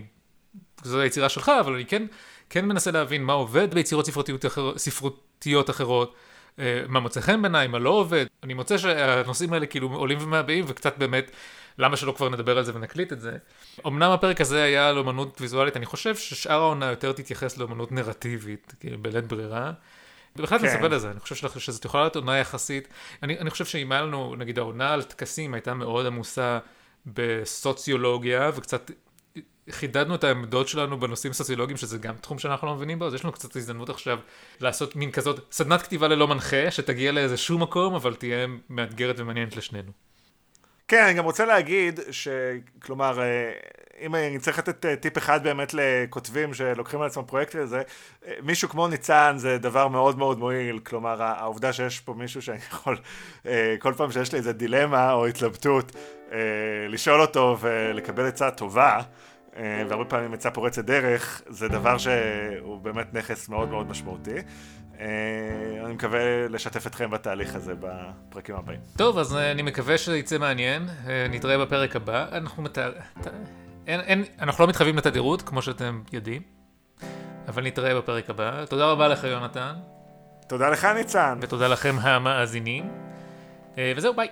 זו היצירה שלך, אבל אני כן, כן מנסה להבין מה עובד ביצירות ספרותיות, אחר, ספרותיות אחרות, אה, מה מוצא חן בעיניי, מה לא עובד. אני מוצא שהנושאים האלה כאילו עולים ומעבעים וקצת באמת למה שלא כבר נדבר על זה ונקליט את זה? אמנם הפרק הזה היה על אומנות ויזואלית, אני חושב ששאר העונה יותר תתייחס לאומנות נרטיבית, כאילו בלית ברירה. ובכלל כן. לזה, אני חושב שזאת יכולה להיות עונה יחסית. אני, אני חושב שאם היה לנו, נגיד העונה על טקסים הייתה מאוד עמוסה בסוציולוגיה, וקצת חידדנו את העמדות שלנו בנושאים סוציולוגיים, שזה גם תחום שאנחנו לא מבינים בו, אז יש לנו קצת הזדמנות עכשיו לעשות מין כזאת סדנת כתיבה ללא מנחה, שתגיע לאיזה שום מקום, אבל תהיה מאתגרת ומעניינת לשנינו. כן, אני גם רוצה להגיד שכלומר, אה, אם אני צריך לתת אה, טיפ אחד באמת לכותבים שלוקחים על עצמם פרויקט כזה, אה, מישהו כמו ניצן זה דבר מאוד מאוד מועיל, כלומר העובדה שיש פה מישהו שאני [laughs] יכול כל פעם שיש לי איזה דילמה או התלבטות, לשאול אותו ולקבל עצה טובה, והרבה פעמים עצה פורצת דרך, זה דבר שהוא באמת נכס מאוד מאוד משמעותי. אה, אני מקווה לשתף אתכם בתהליך הזה בפרקים הבאים. טוב, אז אה, אני מקווה שזה יצא מעניין. אה, נתראה בפרק הבא. אנחנו, מת... אין, אין, אנחנו לא מתחייבים לתדירות, כמו שאתם יודעים, אבל נתראה בפרק הבא. תודה רבה לך, יונתן. תודה לך, ניצן. ותודה לכם המאזינים. וזהו, ביי.